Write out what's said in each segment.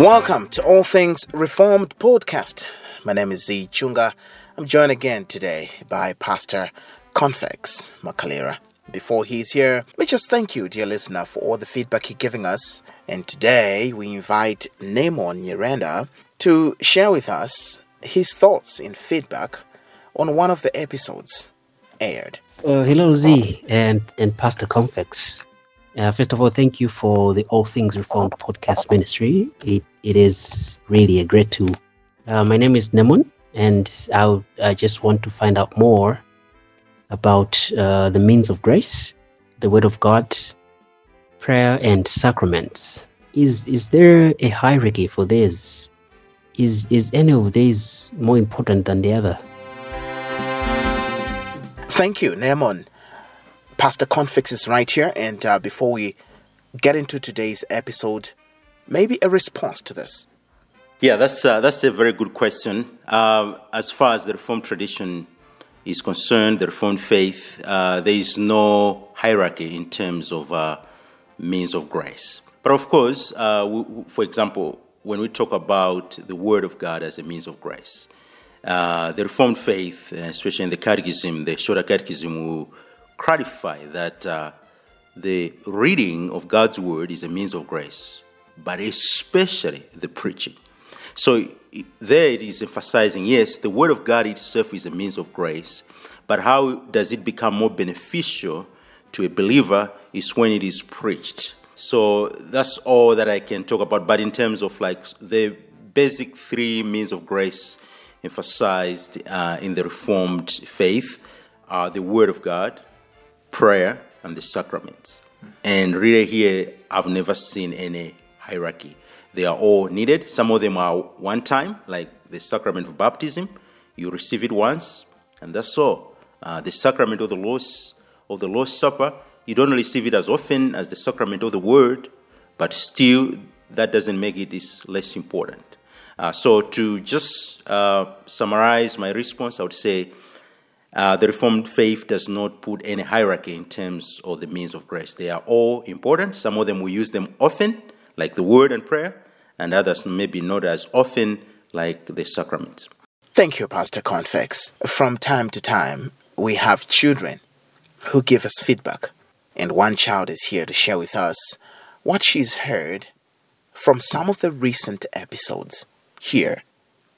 Welcome to All Things Reformed podcast. My name is Z Chunga. I'm joined again today by Pastor Confex Makalira. Before he's here, let me just thank you, dear listener, for all the feedback you're giving us. And today we invite Namon Nyirenda to share with us his thoughts and feedback on one of the episodes aired. Uh, hello, Z and, and Pastor Confex. Uh, first of all, thank you for the All Things Reformed podcast ministry. It, it is really a great tool. Uh, my name is Nemon, and I, I just want to find out more about uh, the means of grace, the Word of God, prayer, and sacraments. Is is there a hierarchy for this? Is is any of these more important than the other? Thank you, Nemon. Pastor Confex is right here, and uh, before we get into today's episode, maybe a response to this. Yeah, that's uh, that's a very good question. Um, as far as the Reformed tradition is concerned, the Reformed faith, uh, there is no hierarchy in terms of uh, means of grace. But of course, uh, we, for example, when we talk about the Word of God as a means of grace, uh, the Reformed faith, especially in the Catechism, the Shorter Catechism, will clarify that uh, the reading of God's Word is a means of grace, but especially the preaching. So there it is emphasizing yes, the Word of God itself is a means of grace, but how does it become more beneficial to a believer is when it is preached. So that's all that I can talk about. But in terms of like the basic three means of grace emphasized uh, in the Reformed faith are the Word of God, prayer, and the sacraments. And really, here, I've never seen any hierarchy. They are all needed. Some of them are one time, like the sacrament of baptism. You receive it once, and that's all. Uh, the sacrament of the Lord's of the Lord's Supper, you don't receive it as often as the sacrament of the Word, but still, that doesn't make it is less important. Uh, so, to just uh, summarize my response, I would say uh, the Reformed faith does not put any hierarchy in terms of the means of grace. They are all important. Some of them we use them often, like the word and prayer, and others maybe not as often, like the sacraments. Thank you, Pastor Confex. From time to time, we have children who give us feedback, and one child is here to share with us what she's heard from some of the recent episodes. Here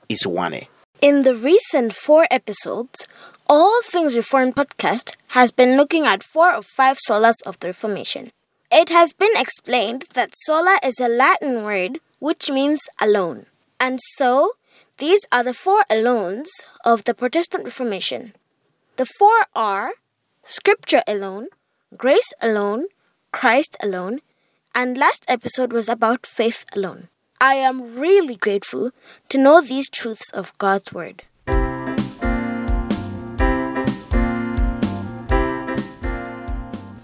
is Wane. In the recent four episodes, All Things Reformed podcast has been looking at four of five solas of the Reformation. It has been explained that sola is a Latin word which means alone. And so, these are the four alones of the Protestant Reformation. The four are Scripture alone, grace alone, Christ alone, and last episode was about faith alone. I am really grateful to know these truths of God's Word.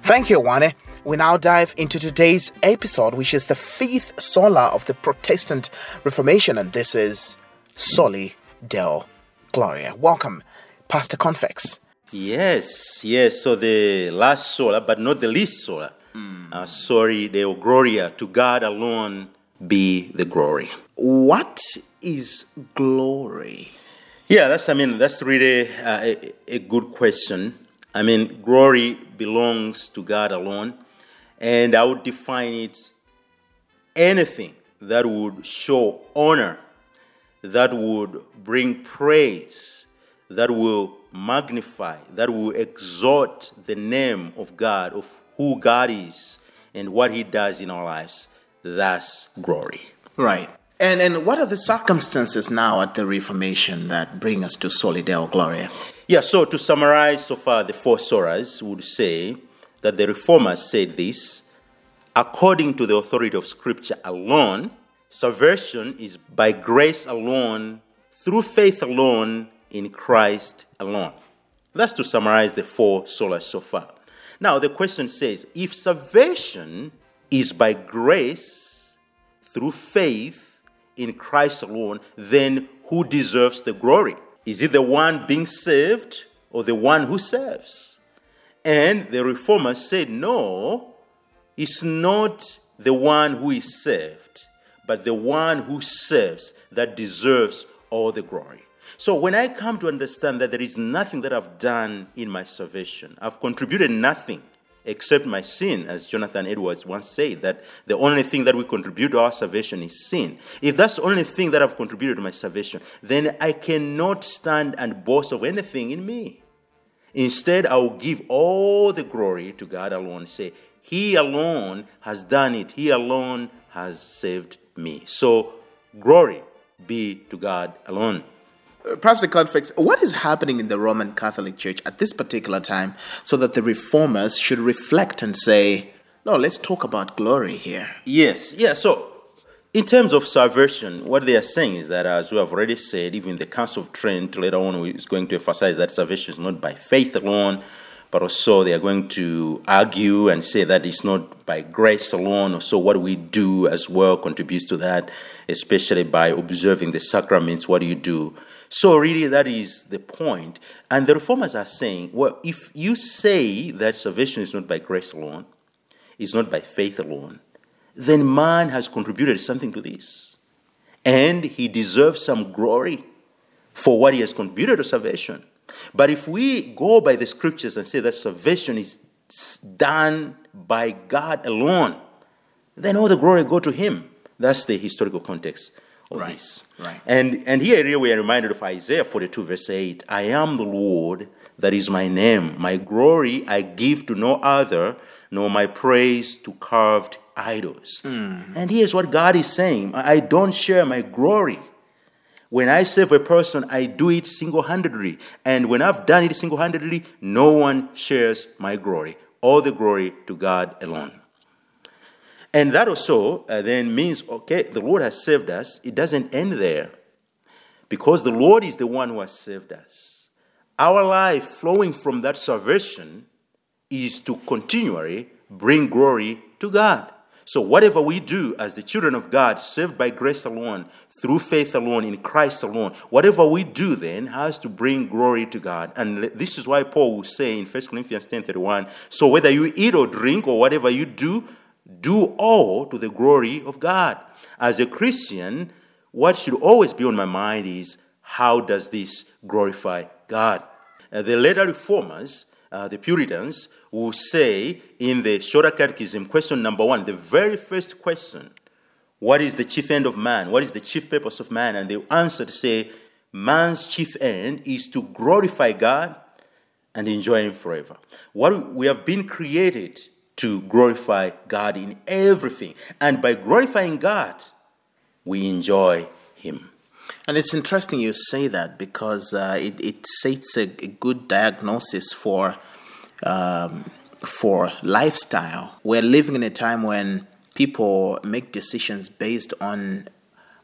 Thank you, Wane. We now dive into today's episode, which is the fifth sola of the Protestant Reformation, and this is Soli Deo Gloria. Welcome, Pastor Confex. Yes, yes. So the last sola, but not the least sola. Mm. Uh, Soli, Deo Gloria. To God alone be the glory. What is glory? Yeah, that's. I mean, that's really uh, a, a good question. I mean, glory belongs to God alone, and I would define it anything that would show honor, that would bring praise, that will magnify, that will exalt the name of God, of who God is, and what He does in our lives. That's glory. Right. And and what are the circumstances now at the Reformation that bring us to Soli Deo Gloria? Yeah, so to summarize so far, the four solas would say that the reformers said this according to the authority of Scripture alone, salvation is by grace alone, through faith alone, in Christ alone. That's to summarize the four solas so far. Now, the question says if salvation is by grace through faith in Christ alone, then who deserves the glory? Is it the one being saved or the one who serves? And the reformer said, no, it's not the one who is saved, but the one who serves that deserves all the glory. So when I come to understand that there is nothing that I've done in my salvation, I've contributed nothing except my sin, as Jonathan Edwards once said, that the only thing that we contribute to our salvation is sin. If that's the only thing that I've contributed to my salvation, then I cannot stand and boast of anything in me. Instead, I will give all the glory to God alone. Say, He alone has done it, He alone has saved me. So, glory be to God alone. Pastor Confex, what is happening in the Roman Catholic Church at this particular time so that the reformers should reflect and say, no, let's talk about glory here? Yes, yeah. So, in terms of salvation, what they are saying is that, as we have already said, even the Council of Trent later on is going to emphasize that salvation is not by faith alone, but also they are going to argue and say that it's not by grace alone. So, what we do as well contributes to that, especially by observing the sacraments. What do you do? So, really, that is the point. And the reformers are saying, well, if you say that salvation is not by grace alone, it's not by faith alone, then man has contributed something to this. And he deserves some glory for what he has contributed to salvation. But if we go by the scriptures and say that salvation is done by God alone, then all the glory go to him. That's the historical context Right, this. right. And and here really we are reminded of Isaiah 42, verse 8. I am the Lord, that is my name. My glory I give to no other, nor my praise to carved idols. Hmm. And here's what God is saying I I don't share my glory. When I save a person, I do it single handedly. And when I've done it single handedly, no one shares my glory. All the glory to God alone. And that also uh, then means, okay, the Lord has saved us. It doesn't end there because the Lord is the one who has saved us. Our life flowing from that salvation is to continually bring glory to God. So, whatever we do as the children of God, saved by grace alone, through faith alone, in Christ alone, whatever we do then has to bring glory to God. And this is why Paul will say in 1 Corinthians 10 31, so whether you eat or drink or whatever you do, do all to the glory of God. As a Christian, what should always be on my mind is how does this glorify God? Uh, the later reformers, uh, the Puritans, will say in the Shorter Catechism, question number one, the very first question, what is the chief end of man? What is the chief purpose of man? And they answer to say, man's chief end is to glorify God and enjoy Him forever. What we have been created to glorify God in everything, and by glorifying God, we enjoy Him. And it's interesting you say that because uh, it, it sets a, a good diagnosis for um, for lifestyle. We're living in a time when people make decisions based on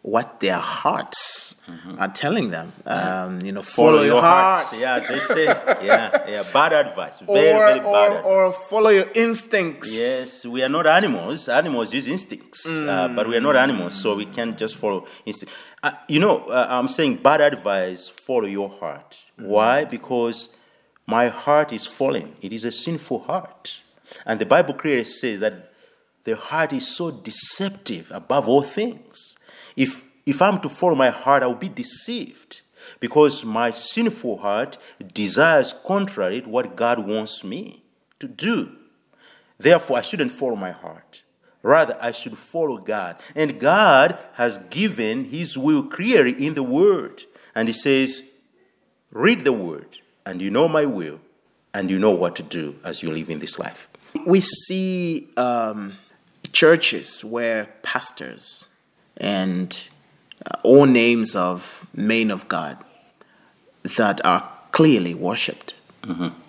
what their hearts are telling them. Um, you know, follow, your, heart. Yeah, they say, yeah, yeah, bad advice. Very, Or, very bad or, advice. or follow your instincts. Yes, we are not animals. Animals use instincts, uh, but we are not animals, so we can't just follow instinct. Uh, you know, uh, I'm saying bad advice. Follow your heart. Why? Because my heart is falling. It is a sinful heart, and the Bible clearly says that the heart is so deceptive above all things. If if I'm to follow my heart, I will be deceived because my sinful heart desires contrary to what God wants me to do. Therefore, I shouldn't follow my heart. Rather, I should follow God. And God has given His will clearly in the Word. And He says, Read the Word, and you know my will, and you know what to do as you live in this life. we see um, churches where pastors and uh, all names of men of God that are clearly worshipped,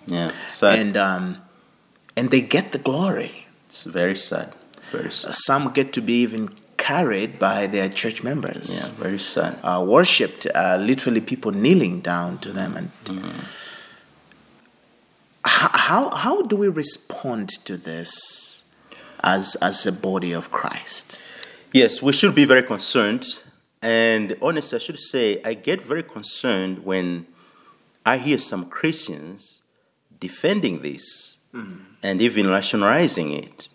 Yeah, sad. and um, and they get the glory. it's very sad. Very sad. Some get to be even carried by their church members. Yeah, very sad. uh, worshipped, uh, literally people kneeling down to them. And H- how how do we respond to this as as a body of Christ? Yes, we should be very concerned. And honestly, I should say, I get very concerned when I hear some Christians defending this and even rationalizing it.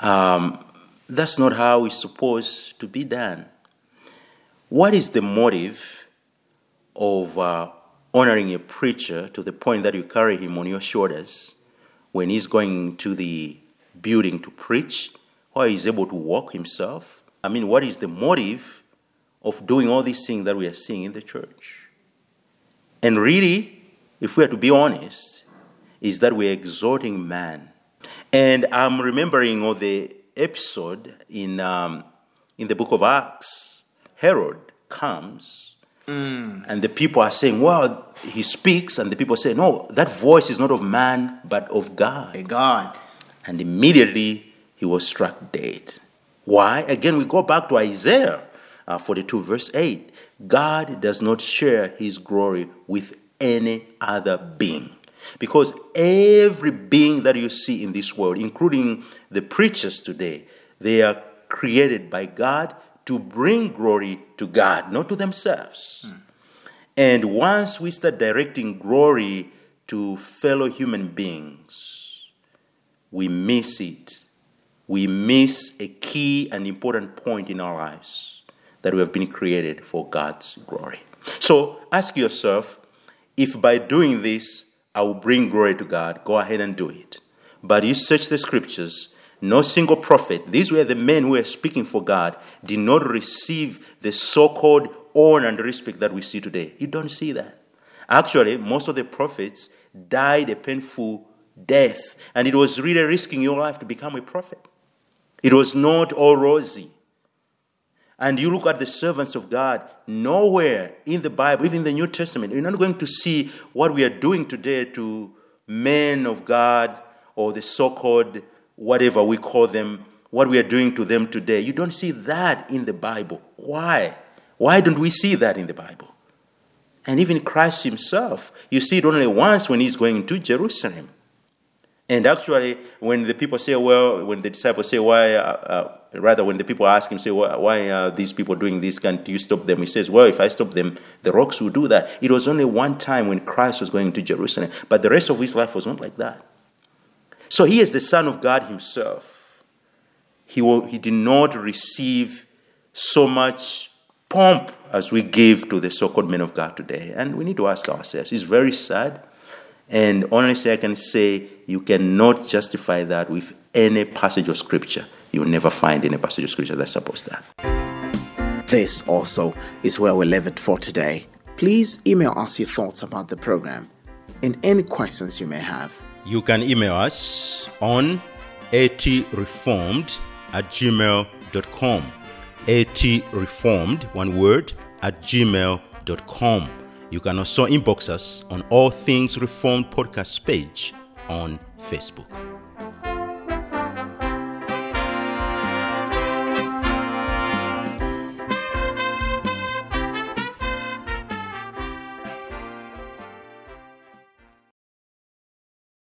Um, that's not how it's supposed to be done. What is the motive of uh, honoring a preacher to the point that you carry him on your shoulders when he's going to the building to preach, or he's able to walk himself? I mean, what is the motive of doing all these things that we are seeing in the church? And really, if we are to be honest, is that we're exhorting man. And I'm remembering all the episode in, um, in the book of Acts. Herod comes, mm. and the people are saying, Well, he speaks, and the people say, No, that voice is not of man, but of God. A God. And immediately he was struck dead. Why? Again, we go back to Isaiah uh, 42, verse 8. God does not share his glory with any other being. Because every being that you see in this world, including the preachers today, they are created by God to bring glory to God, not to themselves. Mm. And once we start directing glory to fellow human beings, we miss it. We miss a key and important point in our lives that we have been created for God's glory. So ask yourself if by doing this, I will bring glory to God, go ahead and do it. But you search the scriptures, no single prophet, these were the men who were speaking for God, did not receive the so called honor and respect that we see today. You don't see that. Actually, most of the prophets died a painful death, and it was really risking your life to become a prophet. It was not all rosy. And you look at the servants of God, nowhere in the Bible, even in the New Testament, you're not going to see what we are doing today to men of God or the so called whatever we call them, what we are doing to them today. You don't see that in the Bible. Why? Why don't we see that in the Bible? And even Christ himself, you see it only once when he's going to Jerusalem. And actually, when the people say, well, when the disciples say, why, uh, uh, rather, when the people ask him, say, why, why are these people doing this? Can't you stop them? He says, well, if I stop them, the rocks will do that. It was only one time when Christ was going to Jerusalem, but the rest of his life was not like that. So he is the Son of God himself. He, will, he did not receive so much pomp as we give to the so called men of God today. And we need to ask ourselves, it's very sad and honestly, I can say you cannot justify that with any passage of scripture. You will never find any passage of scripture that supports that. This also is where we leave it for today. Please email us your thoughts about the program and any questions you may have. You can email us on atreformed at gmail.com. atreformed, one word, at gmail.com. You can also inbox us on All Things Reformed podcast page on Facebook.